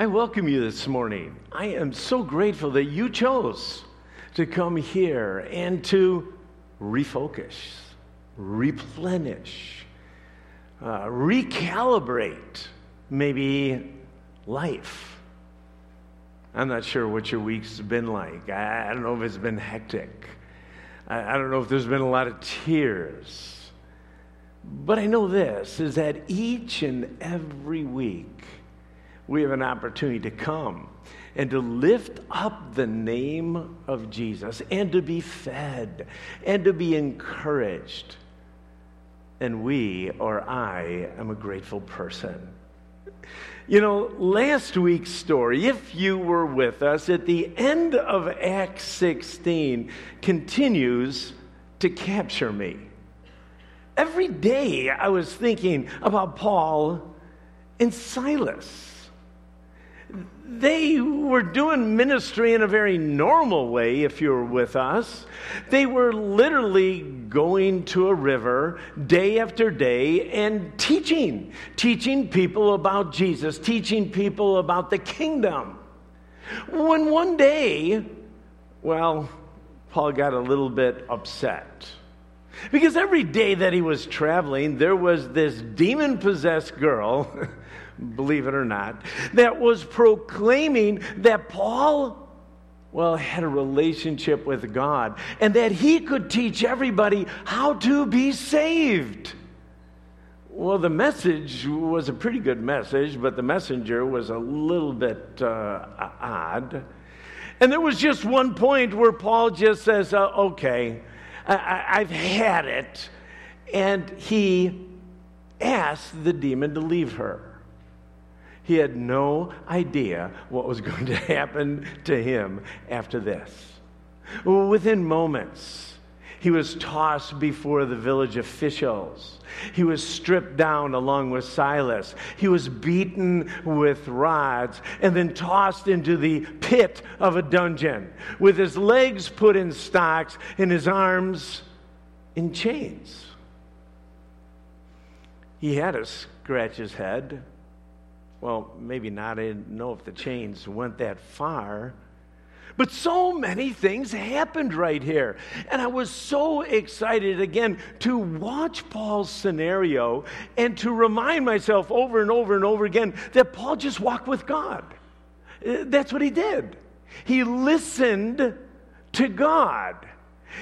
I welcome you this morning. I am so grateful that you chose to come here and to refocus, replenish, uh, recalibrate maybe life. I'm not sure what your week's been like. I, I don't know if it's been hectic. I, I don't know if there's been a lot of tears. But I know this is that each and every week we have an opportunity to come and to lift up the name of Jesus and to be fed and to be encouraged. And we, or I, am a grateful person. You know, last week's story, if you were with us at the end of Acts 16, continues to capture me. Every day I was thinking about Paul and Silas they were doing ministry in a very normal way, if you were with us. They were literally going to a river day after day and teaching, teaching people about Jesus, teaching people about the kingdom. When one day, well, Paul got a little bit upset. Because every day that he was traveling, there was this demon possessed girl believe it or not, that was proclaiming that Paul, well, had a relationship with God and that he could teach everybody how to be saved. Well, the message was a pretty good message, but the messenger was a little bit uh, odd. And there was just one point where Paul just says, uh, Okay, I- have had it. And he asked the demon to leave her. He had no idea what was going to happen to him after this. Within moments, he was tossed before the village officials. He was stripped down along with Silas. He was beaten with rods and then tossed into the pit of a dungeon with his legs put in stocks and his arms in chains. He had to scratch his head well, maybe not. I didn't know if the chains went that far. But so many things happened right here. And I was so excited again to watch Paul's scenario and to remind myself over and over and over again that Paul just walked with God. Uh, that's what he did. He listened to God.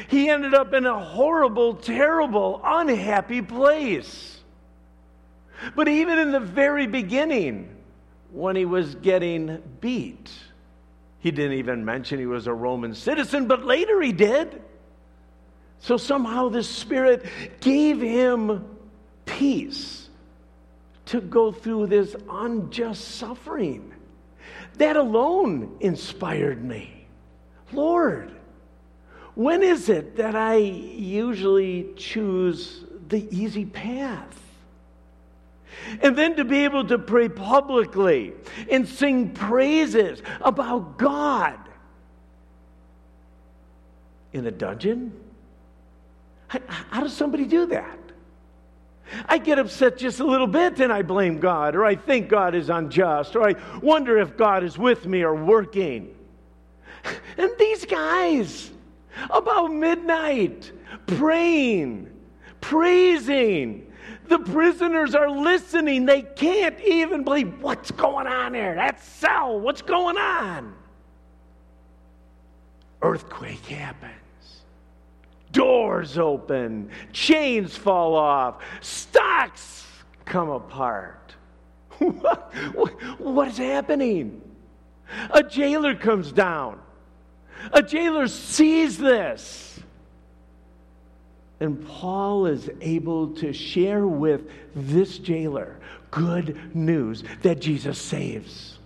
He ended up in a horrible, terrible, unhappy place. But even in the very beginning, when he was getting beat, he didn't even mention he was a Roman citizen, but later he did. So somehow the Spirit gave him peace to go through this unjust suffering. That alone inspired me. Lord, when is it that I usually choose the easy path? And then to be able to pray publicly and sing praises about God in a dungeon? How, does somebody do that? I get upset just a little bit and I blame God, or I think God is unjust, or I wonder if God is with me or working. And these guys, about midnight, praying, praising, the prisoners are listening. They can't even believe what's going on there. That cell, what's going on? Earthquake happens. Doors open. Chains fall off. Stocks come apart. what, is happening? A jailer comes down. A jailer sees this. And Paul is able to share with this jailer good news that Jesus saves.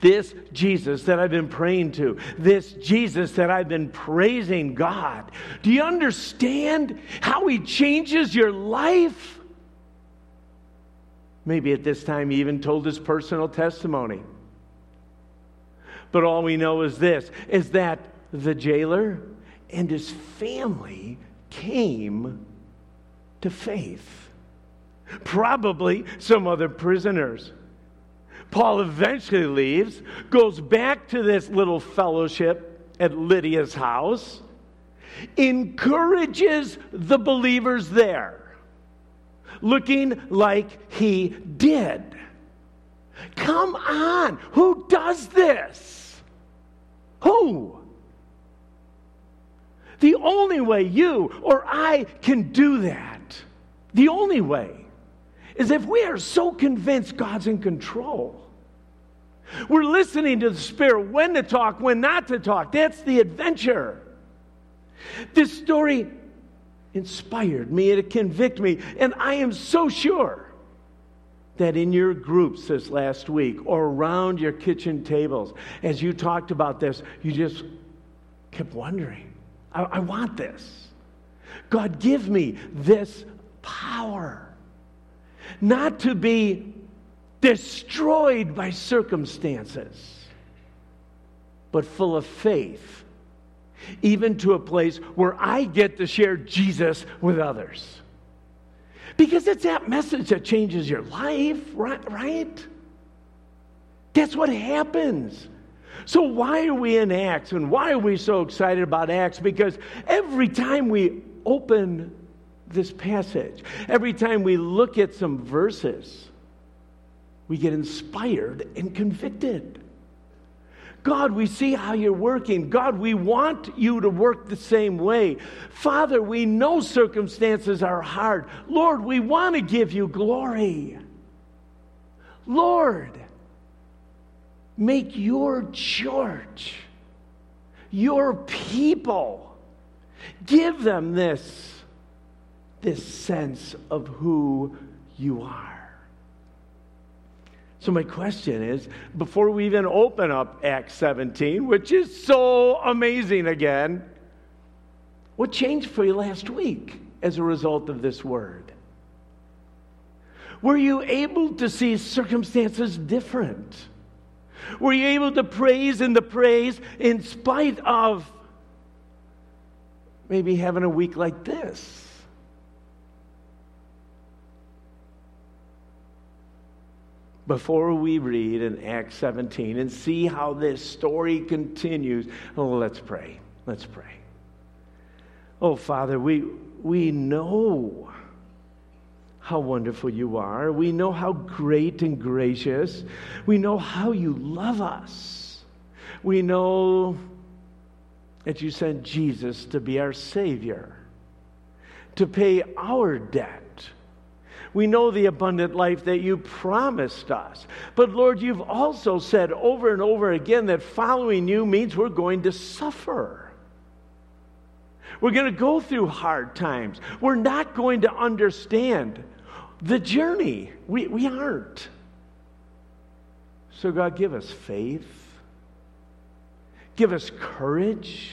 This Jesus that I've been praying to, this Jesus that I've been praising God. Do you understand how he changes your life? Maybe at this time he even told his personal testimony. But all we know is this is that the jailer and his family came to faith. Probably some other prisoners. Paul eventually leaves, goes back to this little fellowship at Lydia's house, encourages the believers there, looking like he did. Come on, who does this? Who? The only way you or I can do that, the only way, is if we are so convinced God's in control. We're listening to the Spirit when to talk, when not to talk. That's the adventure. This story inspired me, it convicted me, and I am so sure that in your groups this last week or around your kitchen tables, as you talked about this, you just kept wondering, I, I want this. God, give me this power. Not to be destroyed by circumstances, but full of faith, even to a place where I get to share Jesus with others. Because it's that message that changes your life, right? right? That's what happens. So, why are we in Acts and why are we so excited about Acts? Because every time we open this passage, every time we look at some verses, we get inspired and convicted. God, we see how you're working. God, we want you to work the same way. Father, we know circumstances are hard. Lord, we want to give you glory. Lord, make your church, your people, give them this, this sense of who you are. So, my question is before we even open up Acts 17, which is so amazing again, what changed for you last week as a result of this word? Were you able to see circumstances different? Were you able to praise in the praise in spite of maybe having a week like this? before we read in Acts 17 and see how this story continues, oh, let's pray. Let's pray. Oh, Father, we, we know how wonderful you are. We know how great and gracious. We know how you love us. We know that you sent Jesus to be our Savior, to pay our debt we know the abundant life that you promised us. But Lord, you've also said over and over again that following you means we're going to suffer. We're going to go through hard times. We're not going to understand the journey. We, we aren't. So, God, give us faith, give us courage,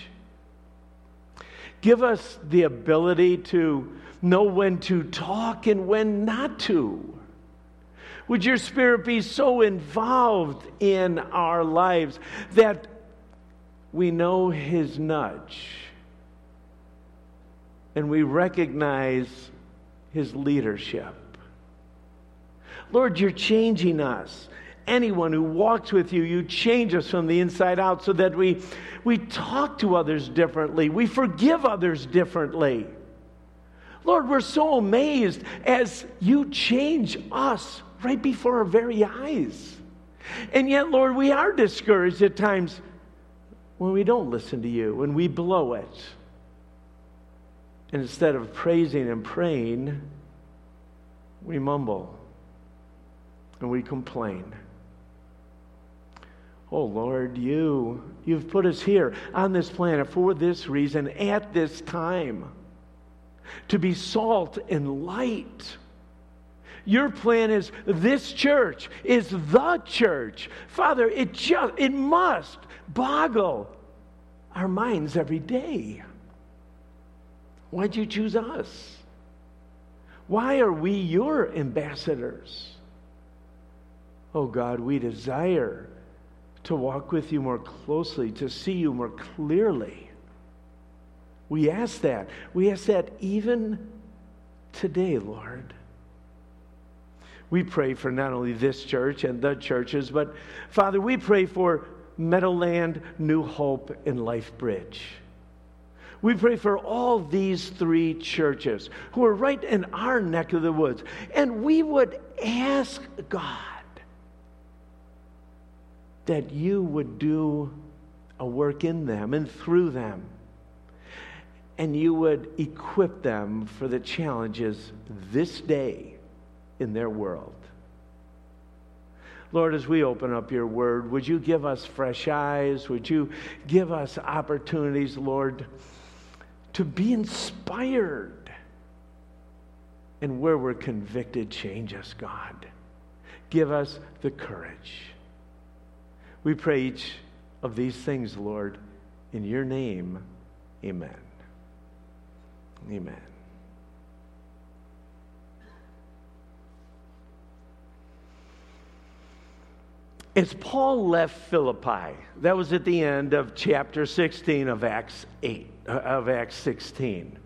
give us the ability to know when to talk and when not to. Would your spirit be so involved in our lives that we know his nudge and we recognize his leadership? Lord, you're changing us. Anyone who walks with you, you change us from the inside out so that we, we talk to others differently, we forgive others differently. Lord, we're so amazed as you change us right before our very eyes. And yet, Lord, we are discouraged at times when we don't listen to you, when we blow it. And instead of praising and praying, we mumble and we complain. Oh Lord, you you've put us here on this planet for this reason at this time to be salt and light. Your plan is this church is the church. Father, it just it must boggle our minds every day. Why'd you choose us? Why are we your ambassadors? Oh God, we desire to walk with you more closely, to see you more clearly. We ask that. We ask that even today, Lord. We pray for not only this church and the churches, but Father, we pray for Meadowland, New Hope, and Life Bridge. We pray for all these three churches who are right in our neck of the woods. And we would ask God that you would do a work in them and through them. And you would equip them for the challenges this day in their world. Lord, as we open up your word, would you give us fresh eyes? Would you give us opportunities, Lord, to be inspired? And where we're convicted, change us, God. Give us the courage. We pray each of these things, Lord, in your name. Amen. Amen. As Paul left Philippi, that was at the end of chapter 16 of Acts 8 uh, of Acts 16.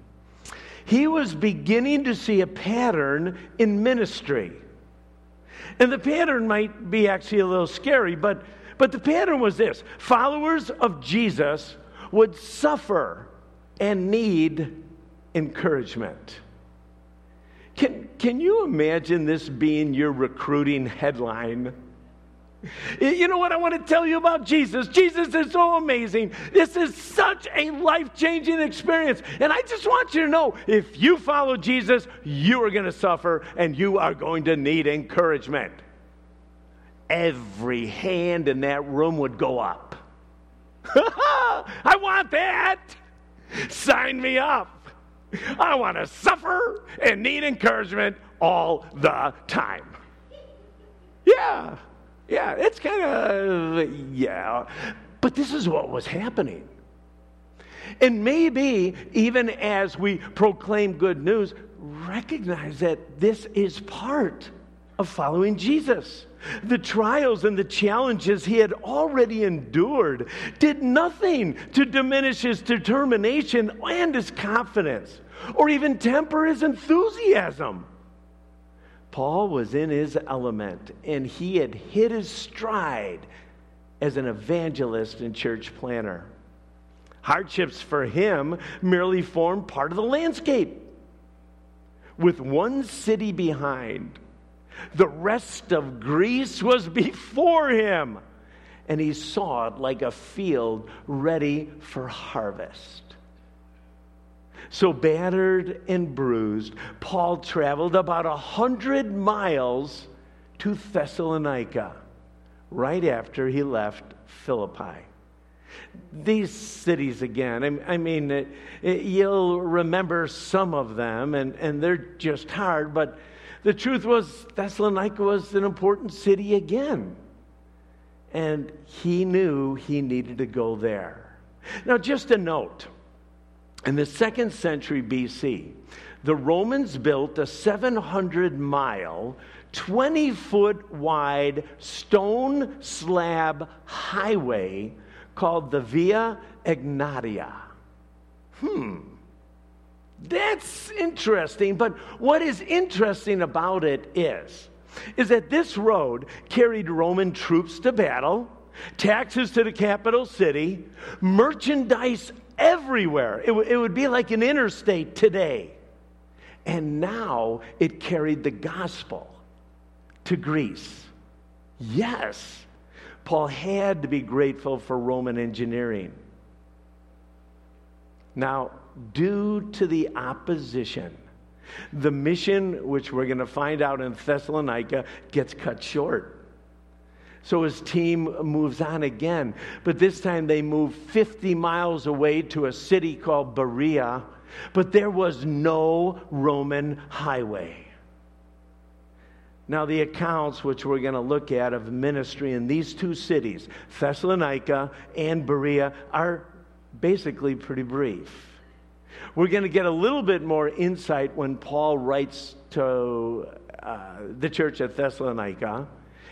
He was beginning to see a pattern in ministry. And the pattern might be actually a little scary, but, but the pattern was this followers of Jesus would suffer and need encouragement. Can, can you imagine this being your recruiting headline? You know what I want to tell you about Jesus? Jesus is so amazing. This is such a life changing experience. And I just want you to know if you follow Jesus, you are going to suffer and you are going to need encouragement. Every hand in that room would go up. I want that. Sign me up. I want to suffer and need encouragement all the time. Yeah. Yeah, it's kind of, yeah. But this is what was happening. And maybe even as we proclaim good news, recognize that this is part of following Jesus. The trials and the challenges he had already endured did nothing to diminish his determination and his confidence, or even temper his enthusiasm. Paul was in his element and he had hit his stride as an evangelist and church planner. Hardships for him merely formed part of the landscape. With one city behind, the rest of Greece was before him, and he saw it like a field ready for harvest. So battered and bruised, Paul traveled about a hundred miles to Thessalonica right after he left Philippi. These cities, again, I, mean, uh, it, you'll remember some of them, and, and they're just hard, but the truth was, Thessalonica was an important city again. And he knew he needed to go there. Now, just a note in the second century BC, the Romans built a 700 mile, 20 foot wide stone slab highway called the Via Egnatia. Hmm. That's interesting, but what is interesting about it is is that this road carried Roman troops to battle, taxes to the capital city, merchandise everywhere. It, w- it would be like an interstate today. And now it carried the gospel to Greece. Yes, Paul had to be grateful for Roman engineering. Now, due to the opposition, the mission, which we're going to find out in Thessalonica, gets cut short. So his team moves on again. But this time they move 50 miles away to a city called Berea. But there was no Roman highway. Now, the accounts which we're going to look at of ministry in these two cities, Thessalonica and Berea, are basically pretty brief. We're going to get a little bit more insight when Paul writes to uh, the church at Thessalonica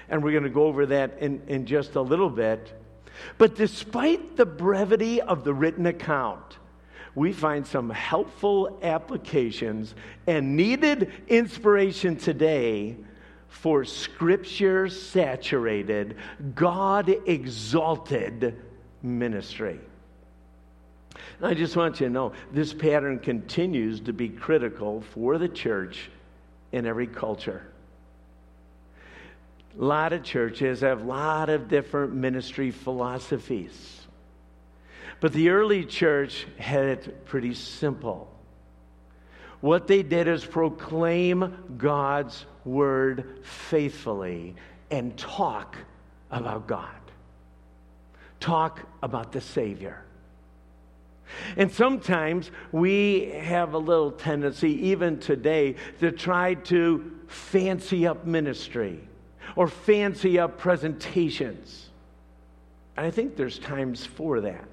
and we're going to go over that in, in just a little bit. But despite the brevity of the written account, we find some helpful applications and needed inspiration today for scripture saturated, God exalted ministry. And I just want you to know this pattern continues to be critical for the church in every culture. A lot of churches have a lot of different ministry philosophies. But the early church had it pretty simple. What they did is proclaim God's word faithfully and talk about God, talk about the Savior. And sometimes we have a little tendency, even today, to try to fancy up ministry or fancy up presentations. And I think there's times for that.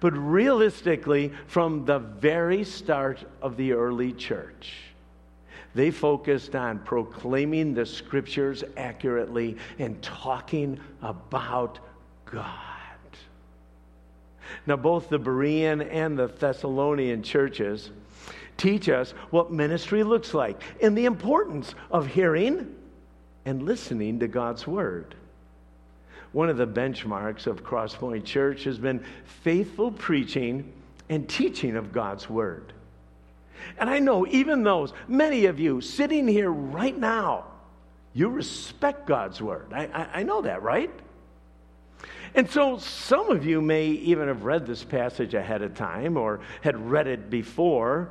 But realistically, from the very start of the early church, they focused on proclaiming the scriptures accurately and talking about God. Now, both the Berean and the Thessalonian churches teach us what ministry looks like and the importance of hearing and listening to God's word. One of the benchmarks of Crosspoint Church has been faithful preaching and teaching of God's word. And I know even those, many of you sitting here right now, you respect God's word. I, I, I know that, right? And so some of you may even have read this passage ahead of time or had read it before.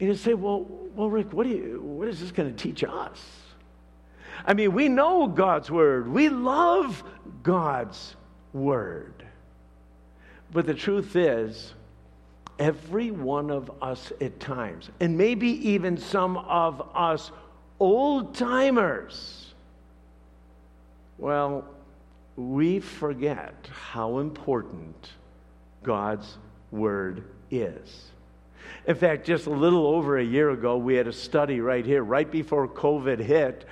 And you say, well, well, Rick, what, you, what is this going to teach us? I mean, we know God's word. We love God's word. But the truth is, every one of us at times, and maybe even some of us old timers, well, we forget how important God's Word is. In fact, just a little over a year ago, we had a study right here, right before COVID hit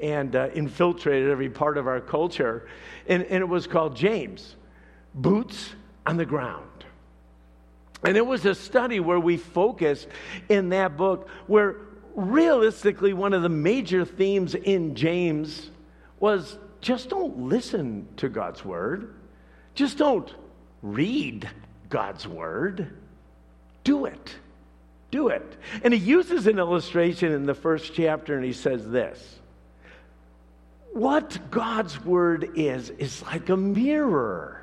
and uh, infiltrated every part of our culture. And, and it was called James Boots on the Ground. And it was a study where we focused in that book where realistically one of the major themes in James was just don't listen to God's word. Just don't read God's word. Do it. Do it. And he uses an illustration in the first chapter and he says this What God's word is, is like a mirror.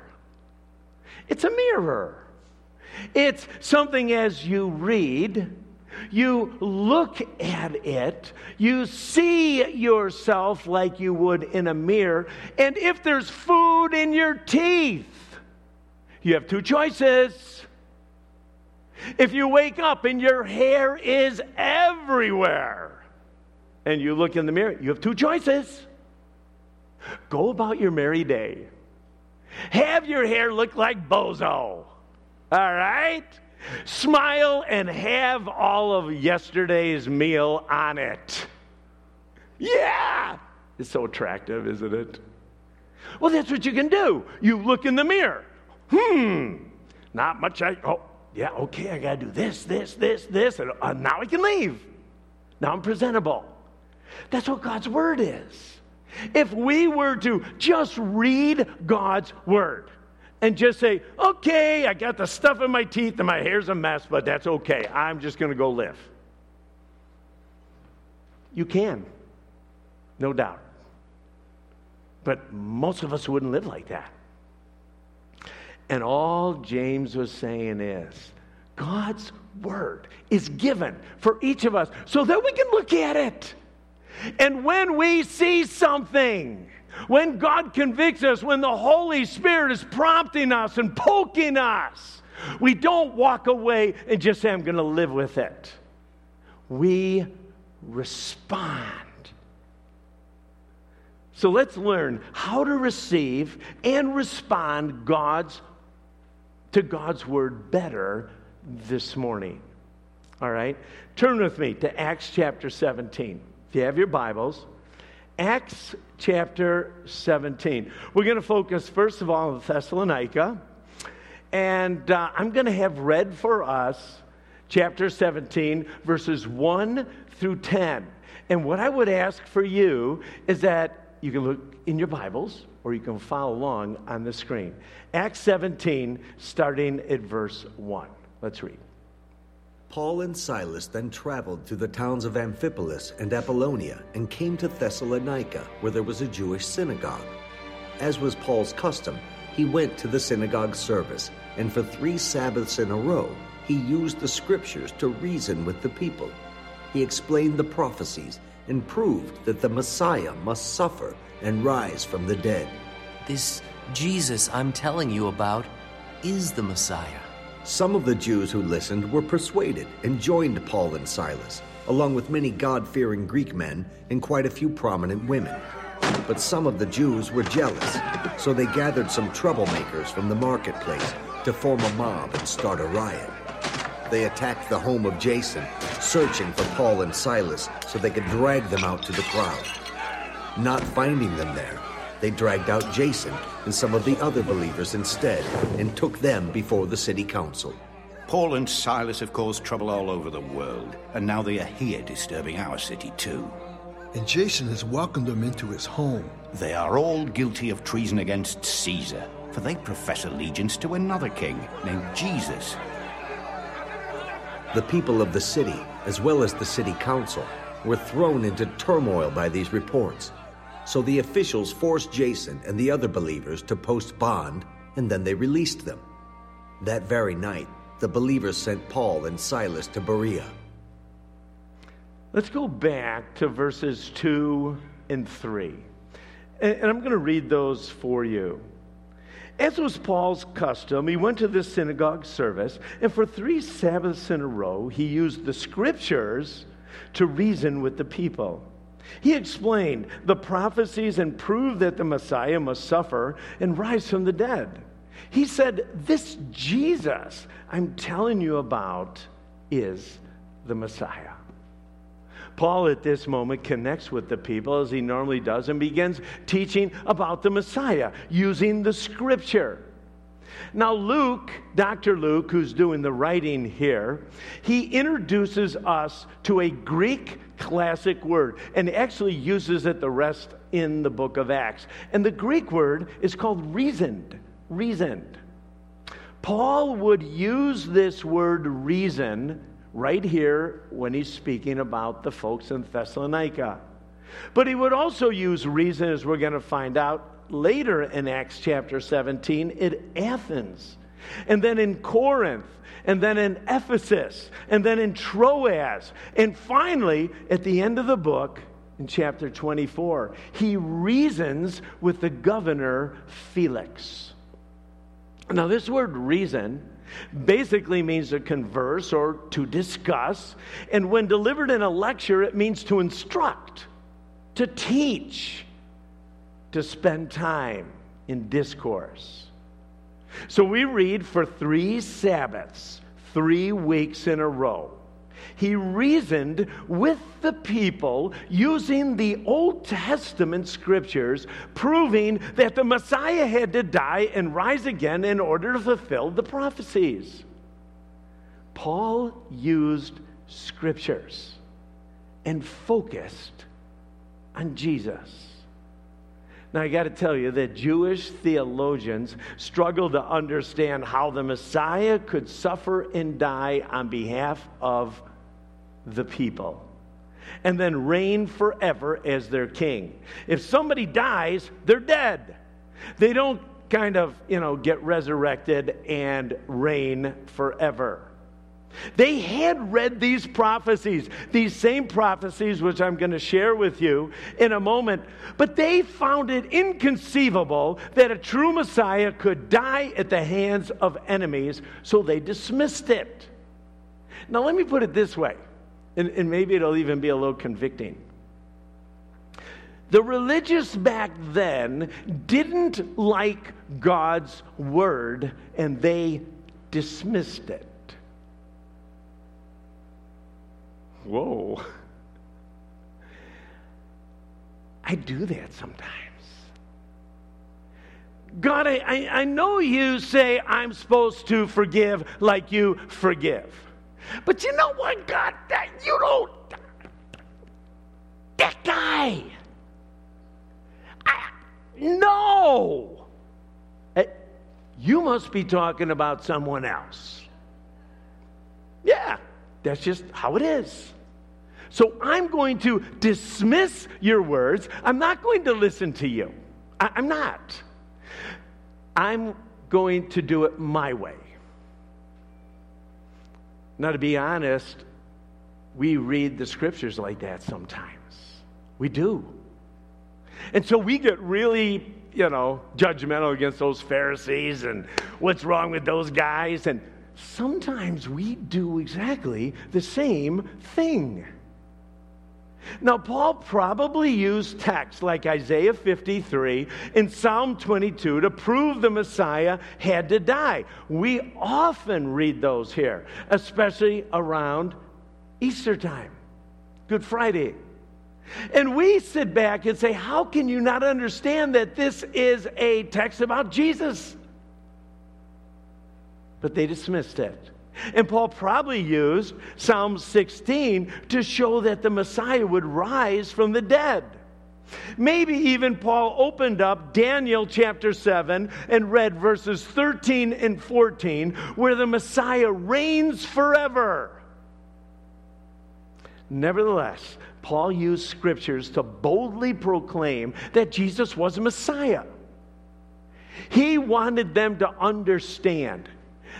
It's a mirror. It's something as you read, you look at it, you see yourself like you would in a mirror, and if there's food in your teeth, you have two choices. If you wake up and your hair is everywhere, and you look in the mirror, you have two choices. Go about your merry day. Have your hair look like bozo. All right? Smile and have all of yesterday's meal on it. Yeah! It's so attractive, isn't it? Well, that's what you can do. You look in the mirror. Hmm, not much. I, oh, yeah, okay, I got to do this, this, this, this, and uh, now I can leave. Now I'm presentable. That's what God's Word is. If we were to just read God's Word, and just say, okay, I got the stuff in my teeth and my hair's a mess, but that's okay. I'm just going to go live. You can, no doubt. But most of us wouldn't live like that. And all James was saying is God's word is given for each of us so that we can look at it. And when we see something, when God convicts us, when the Holy Spirit is prompting us and poking us, we don't walk away and just say, I'm going to live with it. We respond. So let's learn how to receive and respond God's to God's word better this morning. All right? Turn with me to Acts chapter 17. If you have your Bibles, Acts chapter 17. We're going to focus, first of all, on Thessalonica. And uh, I'm going to have read for us chapter 17, verses 1 through 10. And what I would ask for you is that you can look in your Bibles or you can follow along on the screen. Acts 17, starting at verse 1. Let's read. Paul and Silas then traveled through the towns of Amphipolis and Apollonia and came to Thessalonica, where there was a Jewish synagogue. As was Paul's custom, he went to the synagogue service, and for three Sabbaths in a row, he used the scriptures to reason with the people. He explained the prophecies and proved that the Messiah must suffer and rise from the dead. This Jesus I'm telling you about is the Messiah. Some of the Jews who listened were persuaded and joined Paul and Silas, along with many God fearing Greek men and quite a few prominent women. But some of the Jews were jealous, so they gathered some troublemakers from the marketplace to form a mob and start a riot. They attacked the home of Jason, searching for Paul and Silas so they could drag them out to the crowd. Not finding them there, they dragged out Jason and some of the other believers instead and took them before the city council. Paul and Silas have caused trouble all over the world, and now they are here disturbing our city too. And Jason has welcomed them into his home. They are all guilty of treason against Caesar, for they profess allegiance to another king named Jesus. The people of the city, as well as the city council, were thrown into turmoil by these reports. So the officials forced Jason and the other believers to post bond, and then they released them. That very night, the believers sent Paul and Silas to Berea. Let's go back to verses 2 and 3. And, I'm going to read those for you. As was Paul's custom, he went to the synagogue service, and for three Sabbaths in a row, he used the scriptures to reason with the people. He explained the prophecies and proved that the Messiah must suffer and rise from the dead. He said, This Jesus I'm telling you about is the Messiah. Paul, at this moment, connects with the people as he normally does and begins teaching about the Messiah using the scripture. Now, Luke, Dr. Luke, who's doing the writing here, he introduces us to a Greek classic word and actually uses it the rest in the book of Acts. And the Greek word is called reasoned. Reasoned. Paul would use this word reason right here when he's speaking about the folks in Thessalonica. But he would also use reason, as we're going to find out, later in Acts chapter 17 at Athens, and then in Corinth, and then in Ephesus, and then in Troas. And finally, at the end of the book, in chapter 24, he reasons with the governor Felix. Now, this word reason basically means to converse or to discuss. And when delivered in a lecture, it means to instruct, to teach to spend time in discourse. So we read for three Sabbaths, three weeks in a row. He reasoned with the people using the Old Testament scriptures, proving that the Messiah had to die and rise again in order to fulfill the prophecies. Paul used scriptures and focused on Jesus. Now, I got to tell you that Jewish theologians struggle to understand how the Messiah could suffer and die on behalf of the people and then reign forever as their king. If somebody dies, they're dead. They don't kind of, you know, get resurrected and reign forever. They had read these prophecies, these same prophecies, which I'm going to share with you in a moment, but they found it inconceivable that a true Messiah could die at the hands of enemies, so they dismissed it. Now, let me put it this way, and, and maybe it'll even be a little convicting. The religious back then didn't like God's word, and they dismissed it. Whoa. I do that sometimes. God, I, I, I, know you say I'm supposed to forgive like you forgive. But you know what, God? That you don't. that guy. I, no. You must be talking about someone else. Yeah, that's just how it is. So I'm going to dismiss your words. I'm not going to listen to you. I, am not. I'm going to do it my way. Now, to be honest, we read the scriptures like that sometimes. We do. And so we get really, you know, judgmental against those Pharisees and what's wrong with those guys. And sometimes we do exactly the same thing. Now, Paul probably used texts like Isaiah 53 and Psalm 22 to prove the Messiah had to die. We often read those here, especially around Easter time, Good Friday. And we sit back and say, How can you not understand that this is a text about Jesus? But they dismissed it. And Paul probably used Psalm 16 to show that the Messiah would rise from the dead. Maybe even Paul opened up Daniel chapter 7 and read verses 13 and 14, where the Messiah reigns forever. Nevertheless, Paul used scriptures to boldly proclaim that Jesus was a Messiah. He wanted them to understand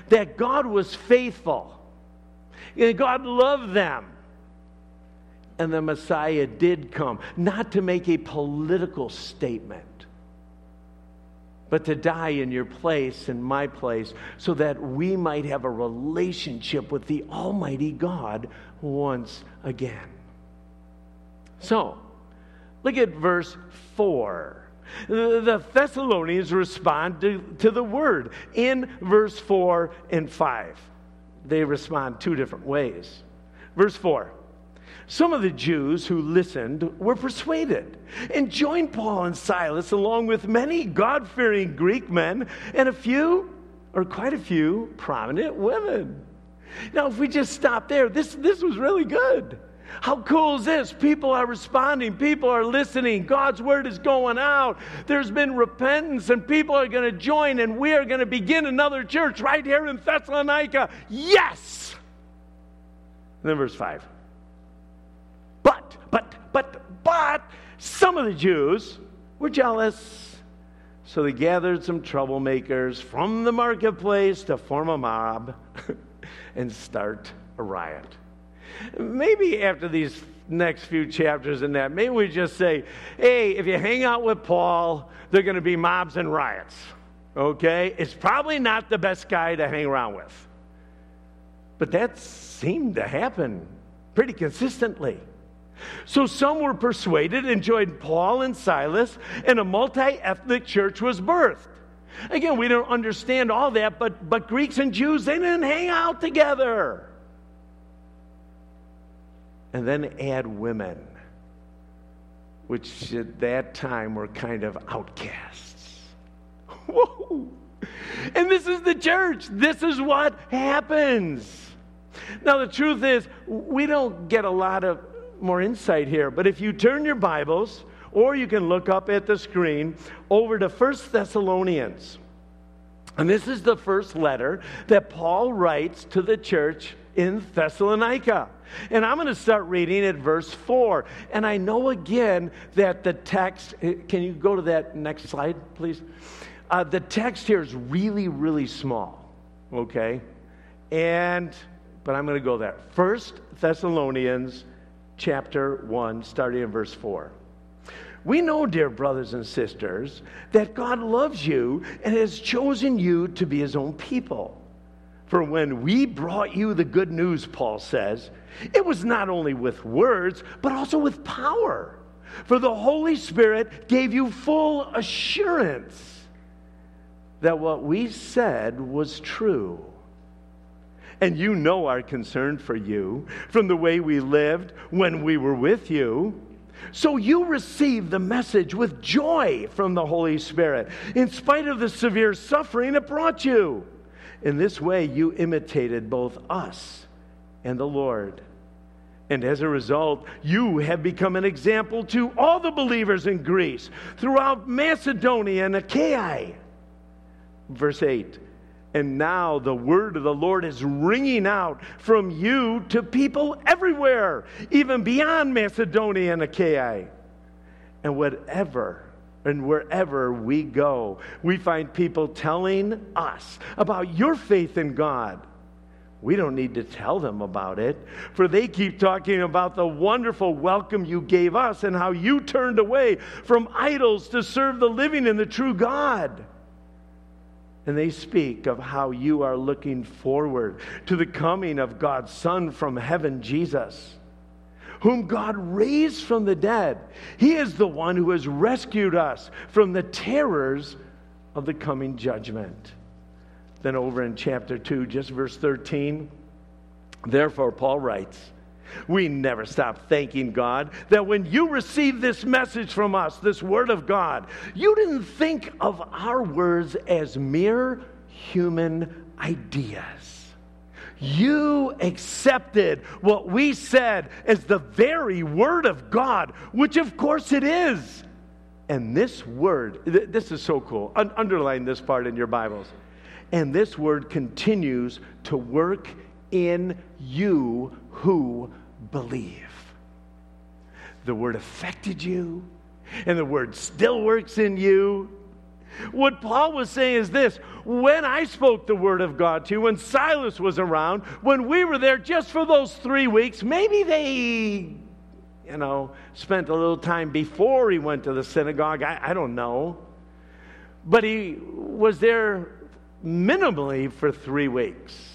that God was faithful. And God loved them. And the Messiah did come, not to make a political statement, but to die in your place, in my place, so that we might have a relationship with the Almighty God once again. So, look at verse 4. The Thessalonians respond to, to the word in verse 4 and 5. They respond two different ways. Verse 4 Some of the Jews who listened were persuaded and joined Paul and Silas along with many God fearing Greek men and a few, or quite a few, prominent women. Now, if we just stop there, this, this was really good. How cool is this? People are responding, people are listening, God's word is going out. There's been repentance, and people are going to join, and we are going to begin another church right here in Thessalonica. Yes! And then verse 5. But, but, but, but, some of the Jews were jealous. So they gathered some troublemakers from the marketplace to form a mob and start a riot. Maybe after these next few chapters in that, maybe we just say, hey, if you hang out with Paul, there are going to be mobs and riots. Okay? It's probably not the best guy to hang around with. But that seemed to happen pretty consistently. So some were persuaded and joined Paul and Silas, and a multi ethnic church was birthed. Again, we don't understand all that, but, but Greeks and Jews, they didn't hang out together and then add women, which at that time were kind of outcasts. Whoa! And this is the church. This is what happens. Now, the truth is, we don't get a lot of more insight here, but if you turn your Bibles, or you can look up at the screen over to First Thessalonians. And this is the first letter that Paul writes to the church in Thessalonica. And I'm going to start reading at verse 4. And I know again that the text, eh, can you go to that next slide, please? Uh, the text here is really, really small, okay? And, but I'm going to go there. First Thessalonians chapter 1, starting in verse 4. We know, dear brothers and sisters, that God loves you and has chosen you to be his own people. For when we brought you the good news, Paul says, it was not only with words, but also with power. For the Holy Spirit gave you full assurance that what we said was true. And you know our concern for you from the way we lived when we were with you. So you received the message with joy from the Holy Spirit, in spite of the severe suffering it brought you. In this way, you imitated both us and the Lord. And as a result, you have become an example to all the believers in Greece, throughout Macedonia and Achaia. Verse 8 And now the word of the Lord is ringing out from you to people everywhere, even beyond Macedonia and Achaia. And whatever and wherever we go, we find people telling us about your faith in God. We don't need to tell them about it, for they keep talking about the wonderful welcome you gave us and how you turned away from idols to serve the living and the true God. And they speak of how you are looking forward to the coming of God's Son from heaven, Jesus whom God raised from the dead. He is the one who has rescued us from the terrors of the coming judgment. Then, over in chapter 2, just verse 13, therefore, Paul writes, we never stop thanking God that when you received this message from us, this word of God, you didn't think of our words as mere human ideas. You accepted what we said as the very word of God, which of course it is. And this word, th- this is so cool. Un- underline this part in your Bibles. And this word continues to work in you who believe. The word affected you, and the word still works in you. What Paul was saying is this when I spoke the word of God to you, when Silas was around, when we were there just for those three weeks, maybe they, you know, spent a little time before he went to the synagogue. I, I don't know. But he was there minimally for three weeks.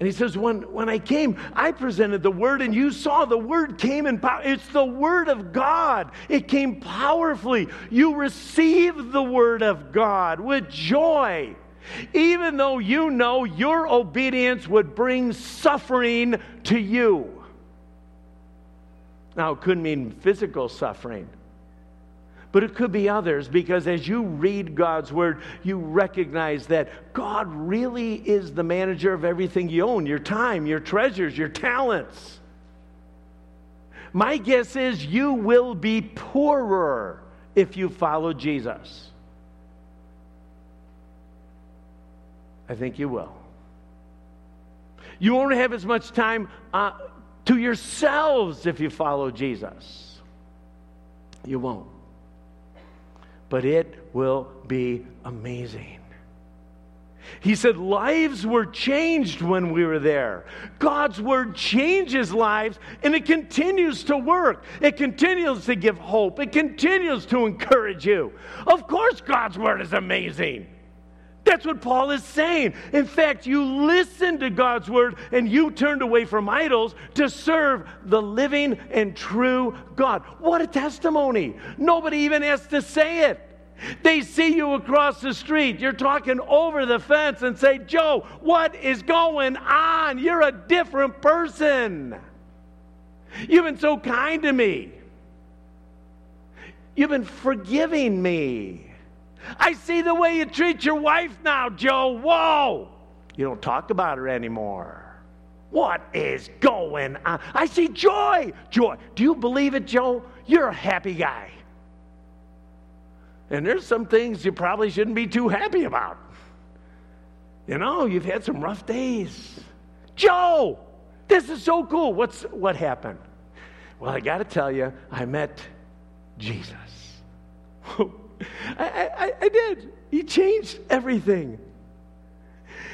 And he says, when, when I came, I presented the word, and you saw the word came in power. It's the word of God. It came powerfully. You received the word of God with joy, even though you know your obedience would bring suffering to you. Now, it could mean physical suffering but it could be others because as you read God's word, you recognize that God really is the manager of everything you own your time, your treasures, your talents. My guess is you will be poorer if you follow Jesus. I think you will. You won't have as much time uh, to yourselves if you follow Jesus. You won't but it will be amazing. He said, Lives were changed when we were there. God's word changes lives and it continues to work. It continues to give hope. It continues to encourage you. Of course, God's word is amazing. That's what Paul is saying. In fact, you listened to God's word and you turned away from idols to serve the living and true God. What a testimony. Nobody even has to say it. They see you across the street. You're talking over the fence and say, Joe, what is going on? You're a different person. You've been so kind to me. You've been forgiving me. I see the way you treat your wife now, Joe. Whoa! You don't talk about her anymore. What is going on? I see joy. Joy. Do you believe it, Joe? You're a happy guy. And there's some things you probably shouldn't be too happy about. You know, you've had some rough days. Joe, this is so cool. What's what happened? Well, I got to tell you, I met Jesus. I, I, I did. He changed everything.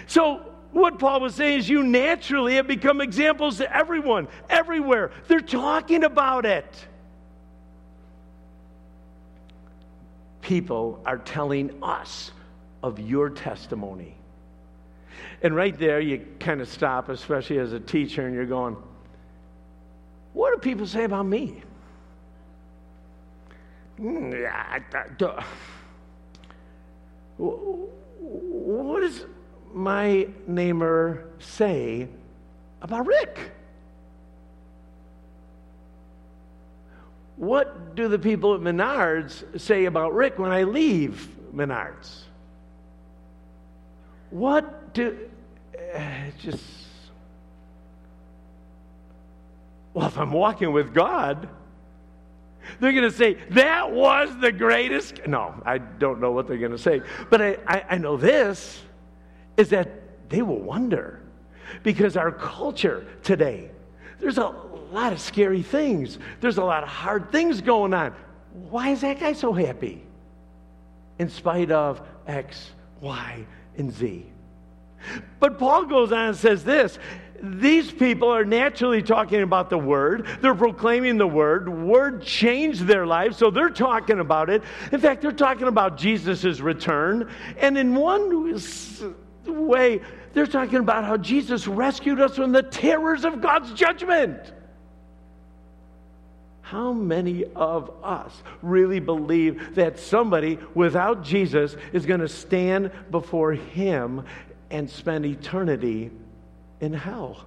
So, what Paul was saying is, you naturally have become examples to everyone, everywhere. They're talking about it. People are telling us of your testimony. And right there, you kind of stop, especially as a teacher, and you're going, What do people say about me? Mm, what does my neighbor say about Rick? What do the people at Menards say about Rick when I leave Menards? What do. Uh, just. Well, if I'm walking with God, they're going to say, That was the greatest. No, I don't know what they're going to say. But I, I, I know this is that they will wonder because our culture today, there's a lot of scary things, there's a lot of hard things going on. Why is that guy so happy? In spite of X, Y, and Z. But Paul goes on and says this these people are naturally talking about the word. They're proclaiming the word. Word changed their lives, so they're talking about it. In fact, they're talking about Jesus' return. And in one way, they're talking about how Jesus rescued us from the terrors of God's judgment. How many of us really believe that somebody without Jesus is going to stand before Him and spend eternity in hell.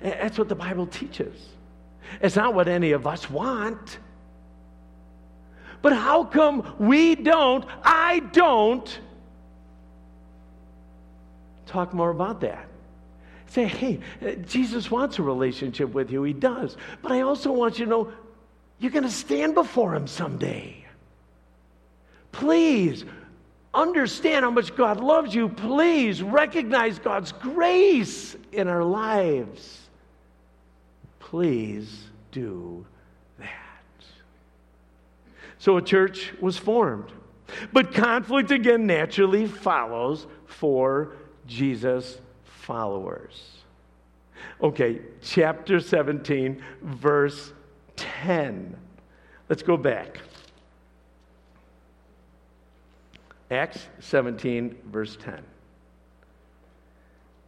That's what the Bible teaches. It's not what any of us want. But how come we don't, I don't, talk more about that? Say, hey, uh, Jesus wants a relationship with you. He does. But I also want you to know you're going to stand before him someday. Please understand how much God loves you, please recognize God's grace in our lives. Please do that. So a church was formed. But conflict again naturally follows for Jesus' followers. Okay, chapter 17, verse 10. Let's go back. Acts 17, verse 10.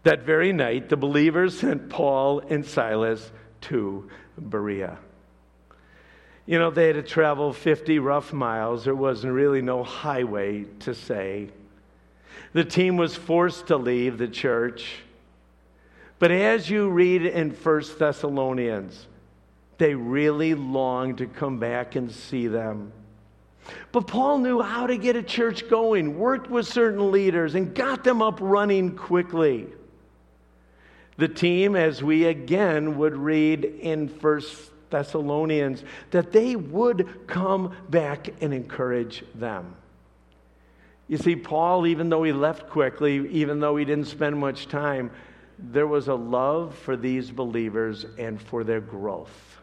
That very night, the believers sent Paul and Silas to Berea. You know, they had to travel 50 rough miles. There wasn't really no highway to say. The team was forced to leave the church. But as you read in First Thessalonians, they really longed to come back and see them. But Paul knew how to get a church going, worked with certain leaders, and got them up running quickly. The team, as we again would read in First Thessalonians, that they would come back and encourage them. You see, Paul, even though he left quickly, even though he didn't spend much time, there was a love for these believers and for their growth.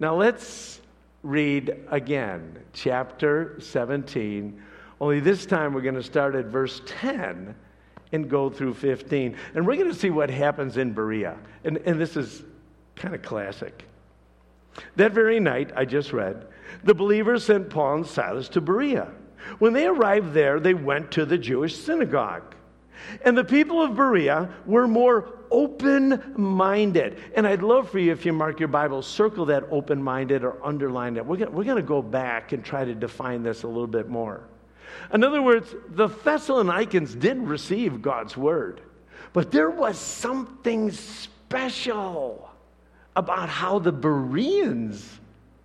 Now let's read again, chapter 17. Only this time we're going to start at verse 10 and go through 15. And we're going to see what happens in Berea. And, and this is kind of classic. That very night, I just read, the believers sent Paul and Silas to Berea. When they arrived there, they went to the Jewish synagogue. And the people of Berea were more open minded. And I'd love for you, if you mark your Bible, circle that open minded or underline it. We're going to go back and try to define this a little bit more. In other words, the Thessalonians did receive God's word, but there was something special about how the Bereans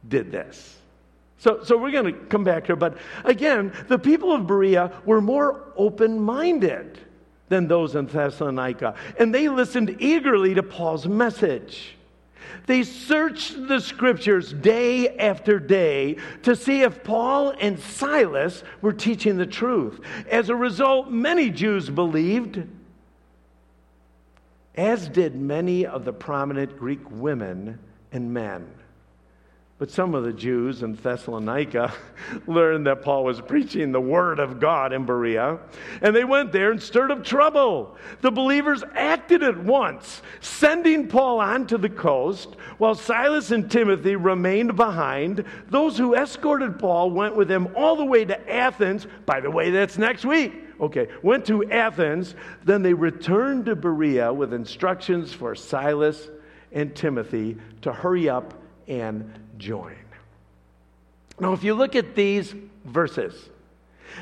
did this. So, so we're going to come back here, but again, the people of Berea were more open minded than those in Thessalonica. And they listened eagerly to Paul's message. They searched the scriptures day after day to see if Paul and Silas were teaching the truth. As a result, many Jews believed, as did many of the prominent Greek women and men. But some of the Jews in Thessalonica learned that Paul was preaching the word of God in Berea, and they went there and stirred up trouble. The believers acted at once, sending Paul on to the coast, while Silas and Timothy remained behind. Those who escorted Paul went with him all the way to Athens. By the way, that's next week. Okay, went to Athens. Then they returned to Berea with instructions for Silas and Timothy to hurry up and join. Now, if you look at these verses,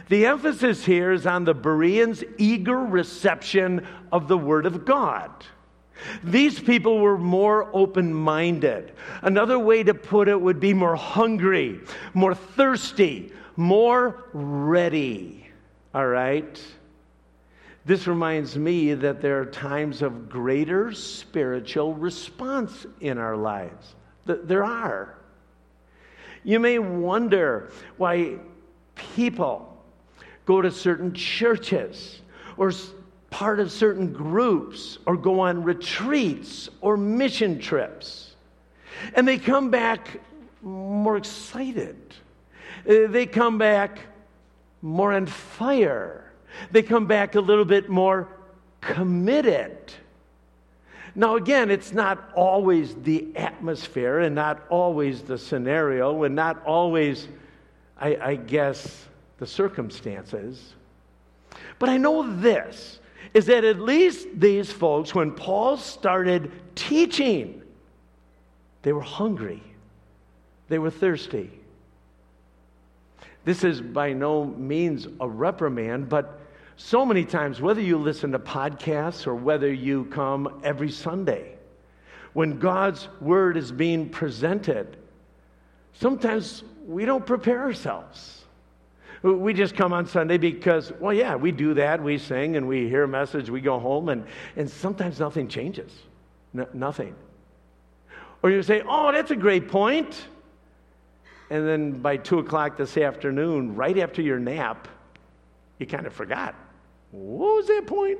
the emphasis here is on the Bereans' eager reception of the Word of God. These people were more open minded. Another way to put it would be more hungry, more thirsty, more ready. All right? This reminds me that there are times of greater spiritual response in our lives. There are. You may wonder why people go to certain churches or part of certain groups or go on retreats or mission trips. And they come back more excited. Uh, they come back more on fire. They come back a little bit more committed. Now, again, it's not always the atmosphere and not always the scenario and not always, I, I guess, the circumstances. But I know this is that at least these folks, when Paul started teaching, they were hungry, they were thirsty. This is by no means a reprimand, but so many times, whether you listen to podcasts or whether you come every Sunday, when God's word is being presented, sometimes we don't prepare ourselves. We just come on Sunday because, well, yeah, we do that. We sing and we hear a message, we go home, and, and sometimes nothing changes. nothing. Or you say, oh, that's a great point. And then by 2 o'clock this afternoon, right after your nap, you kind of forgot. What was that point?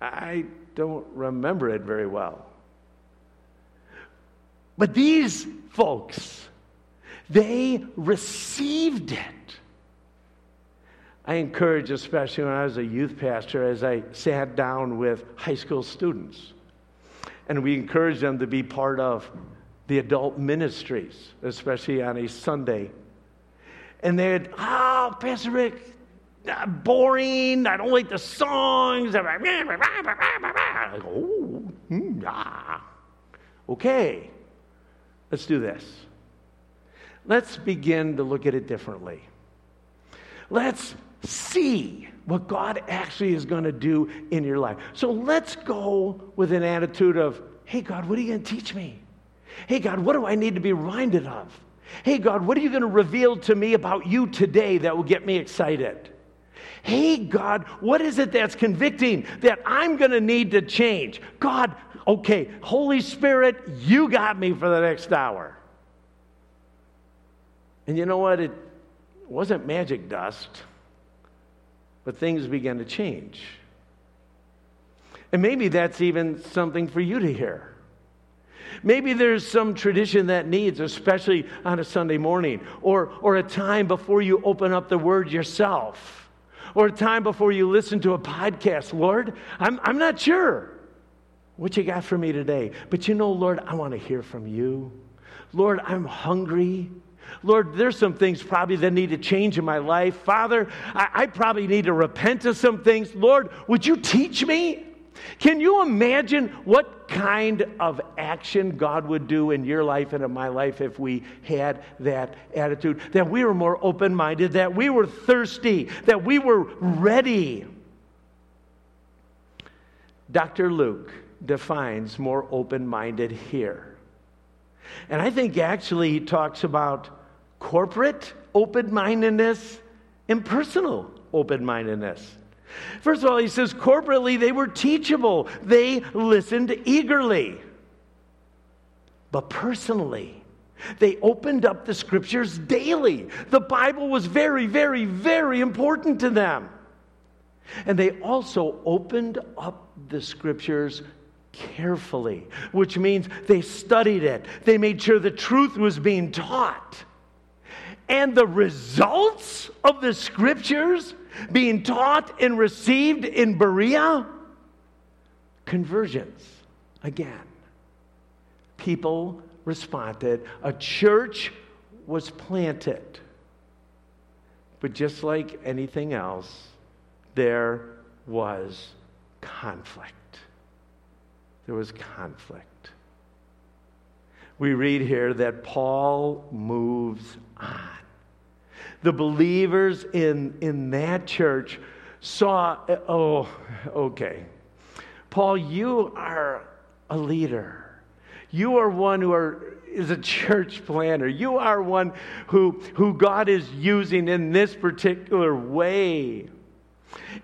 I don't remember it very well. But these folks, they received it. I encourage, especially when I was a youth pastor, as I sat down with high school students, and we encouraged them to be part of the adult ministries, especially on a Sunday. And they'd, oh, Pastor Rick, boring. I don't like the songs. I'm like, oh, mm, ah. Okay, let's do this. Let's begin to look at it differently. Let's see what God actually is going to do in your life. So let's go with an attitude of, hey, God, what are you going to teach me? Hey, God, what do I need to be reminded of? Hey, God, what are you going to reveal to me about you today that will get me excited? Hey, God, what is it that's convicting that I'm going to need to change? God, okay, Holy Spirit, you got me for the next hour. And you know what? It wasn't magic dust but things began to change. And maybe that's even something for you to hear. Maybe there's some tradition that needs, especially on a Sunday morning, or, or a time before you open up the Word yourself, or a time before you listen to a podcast. Lord, I'm, I'm not sure what you got for me today, but you know, Lord, I want to hear from you. Lord, I'm hungry. Lord, there's some things probably that need to change in my life. Father, I, I probably need to repent of some things. Lord, would you teach me? Can you imagine what kind of action God would do in your life and in my life if we had that attitude? That we were more open minded, that we were thirsty, that we were ready. Dr. Luke defines more open minded here. And I think actually he talks about corporate open mindedness and personal open mindedness. First of all, he says corporately they were teachable, they listened eagerly. But personally, they opened up the scriptures daily. The Bible was very, very, very important to them. And they also opened up the scriptures carefully, which means they studied it. They made sure the truth was being taught. And the results of the scriptures being taught and received in Berea? Conversions again. People responded, a church was planted. But just like anything else, there was conflict. There was conflict. We read here that Paul moves on the believers in, in that church saw, oh, okay. Paul, you are a leader. You are one who are, is a church planner. You are one who, who God is using in this particular way.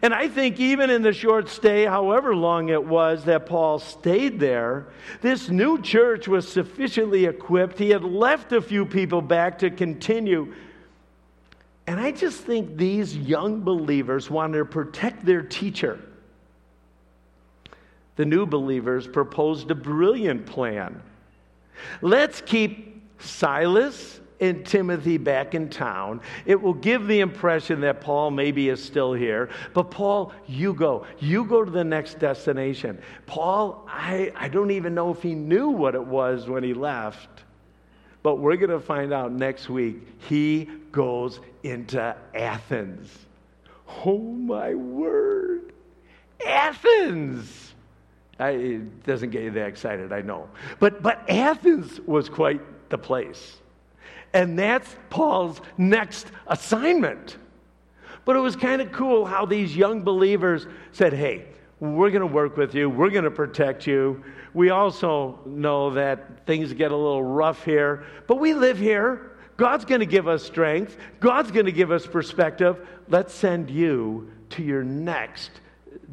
And I think even in the short stay, however long it was that Paul stayed there, this new church was sufficiently equipped. He had left a few people back to continue. And I just think these young believers wanted to protect their teacher. The new believers proposed a brilliant plan. Let's keep Silas and Timothy back in town. It will give the impression that Paul maybe is still here. But Paul, you go. You go to the next destination. Paul, I, I don't even know if he knew what it was when he left. But we're going to find out next week. He goes into Athens. Oh my word. Athens. I, it doesn't get you that excited, I know. But, but Athens was quite the place. And that's Paul's next assignment. But it was kind of cool how these young believers said, hey, we're going to work with you, we're going to protect you. We also know that things get a little rough here, but we live here. God's going to give us strength, God's going to give us perspective. Let's send you to your next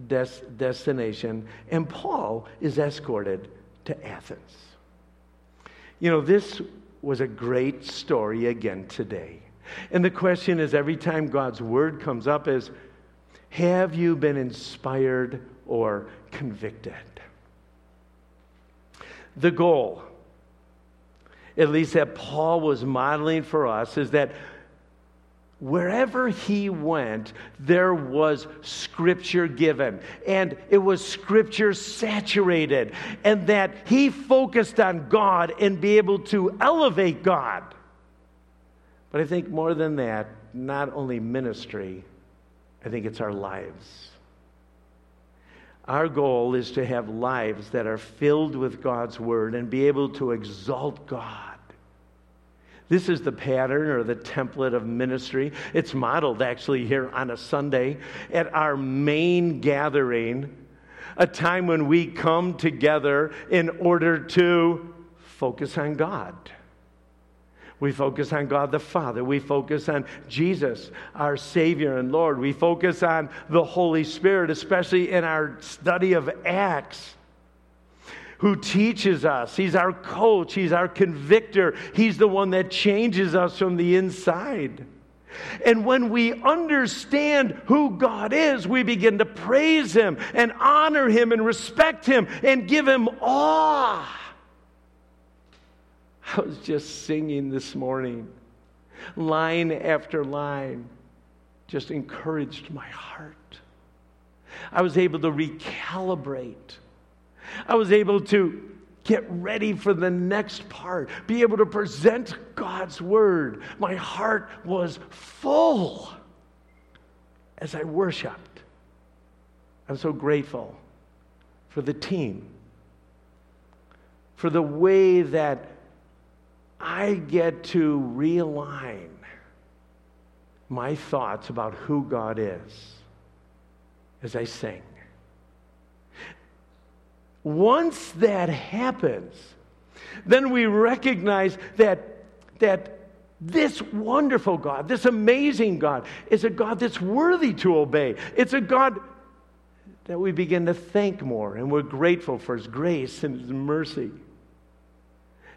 des- destination. And Paul is escorted to Athens. You know, this was a great story again today. And the question is every time God's word comes up is have you been inspired or convicted? The goal, at least that Paul was modeling for us, is that wherever he went, there was scripture given. And it was scripture saturated. And that he focused on God and be able to elevate God. But I think more than that, not only ministry, I think it's our lives. Our goal is to have lives that are filled with God's word and be able to exalt God this is the pattern or the template of ministry. It's modeled actually here on a Sunday at our main gathering, a time when we come together in order to focus on God. We focus on God the Father. We focus on Jesus, our Savior and Lord. We focus on the Holy Spirit, especially in our study of Acts who teaches us. He's our coach, He's our convictor, He's the one that changes us from the inside. And when we understand who God is, we begin to praise Him and honor Him and respect Him and give Him awe. I was just singing this morning, line after line, just encouraged my heart. I was able to recalibrate I was able to get ready for the next part, be able to present God's word. My heart was full as I worshiped. I'm so grateful for the team, for the way that I get to realign my thoughts about who God is as I sing. Once that happens, then we recognize that, that this wonderful God, this amazing God, is a God that's worthy to obey. It's a God that we begin to thank more, and we're grateful for His grace and His mercy.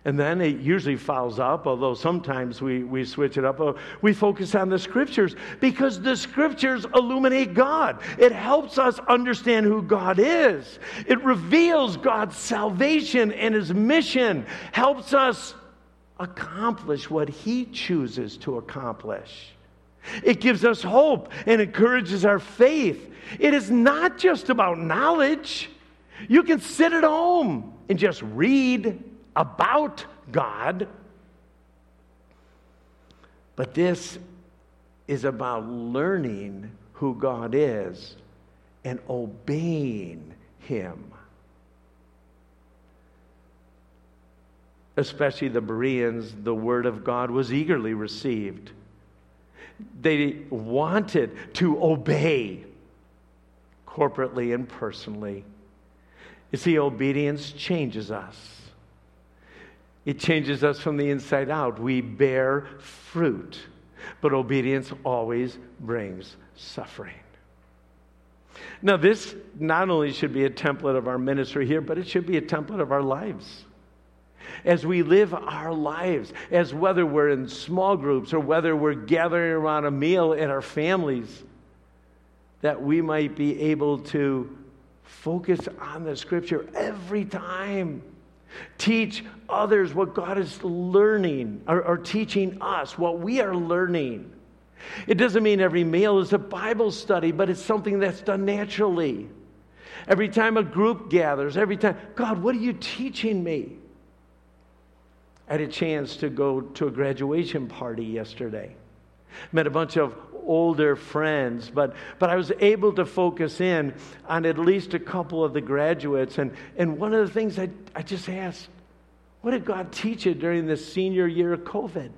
And then it usually follows up, although sometimes we, we switch it up. Uh, we focus on the scriptures because the scriptures illuminate God. It helps us understand who God is. It reveals God's salvation and his mission, helps us accomplish what he chooses to accomplish. It gives us hope and encourages our faith. It is not just about knowledge. You can sit at home and just read about God. But this is about learning who God is and obeying Him. Especially the Bereans, the Word of God was eagerly received. They wanted to obey corporately and personally. You see, obedience changes us. It changes us from the inside out. We bear fruit, but obedience always brings suffering. Now, this not only should be a template of our ministry here, but it should be a template of our lives. As we live our lives, as whether we're in small groups or whether we're gathering around a meal in our families, that we might be able to focus on the scripture every time. Teach others what God is learning or, or teaching us, what we are learning. It doesn't mean every meal is a Bible study, but it's something that's done naturally. Every time a group gathers, every time, God, what are you teaching me? I had a chance to go to a graduation party yesterday. Met a bunch of older friends, but, but I was able to focus in on at least a couple of the graduates. And, and one of the things I, I just asked, what did God teach you during the senior year of COVID?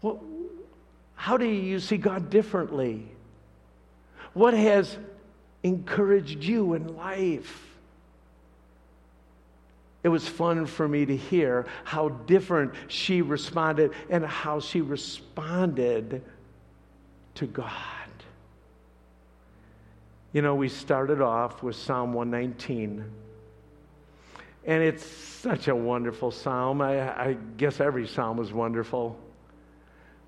What, how do you see God differently? What has encouraged you in life? It was fun for me to hear how different she responded and how she responded to God. You know, we started off with Psalm 119. And it's such a wonderful psalm. I, I, guess every psalm is wonderful.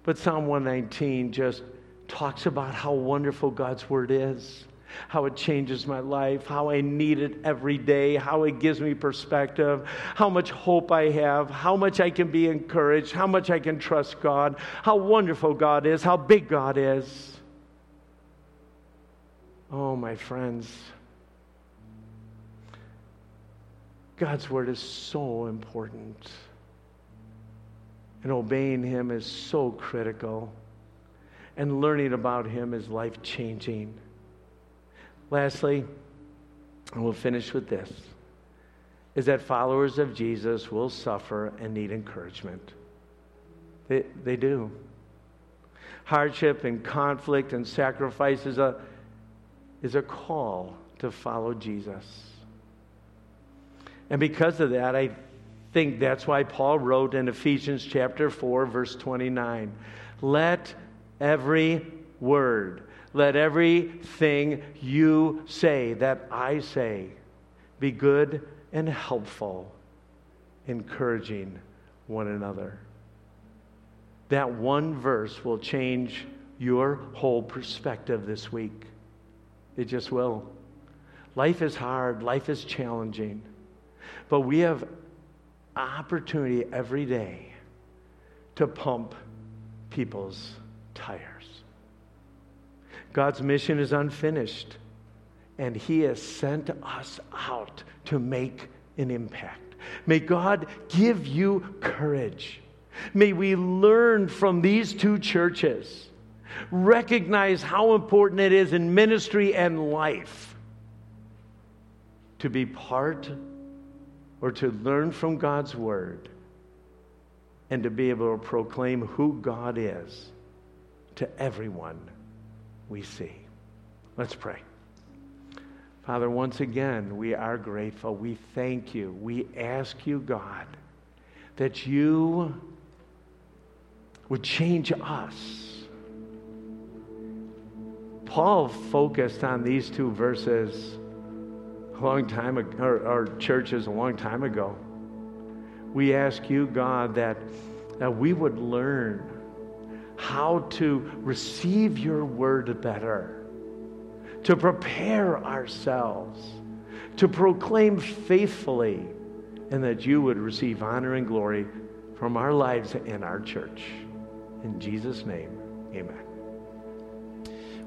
But Psalm 119 just talks about how wonderful God's word is, how it changes my life, how I need it every day, how it gives me perspective, how much hope I have, how much I can be encouraged, how much I can trust God, how wonderful God is, how big God is. Oh, my friends. God's word is so important. And obeying him is so critical. And learning about him is life changing. Lastly, and we'll finish with this, is that followers of Jesus will suffer and need encouragement. They, they do. Hardship and conflict and sacrifice is a, is a call to follow Jesus. And because of that, I think that's why Paul wrote in Ephesians chapter 4, verse 29 Let every word, let everything you say that I say be good and helpful, encouraging one another. That one verse will change your whole perspective this week. It just will. Life is hard, life is challenging, but we have opportunity every day to pump people's tires. God's mission is unfinished, and He has sent us out to make an impact. May God give you courage. May we learn from these two churches, recognize how important it is in ministry and life to be part or to learn from God's Word and to be able to proclaim who God is to everyone we see. Let's pray. Father, once again, we are grateful. We thank you. We ask you, God, that you would change us. Paul focused on these two verses a long time ago, or, or churches a long time ago. We ask you, God, that, that we would learn how to receive your word better, to prepare ourselves, to proclaim faithfully, and that you would receive honor and glory from our lives and our church. In Jesus' name, amen.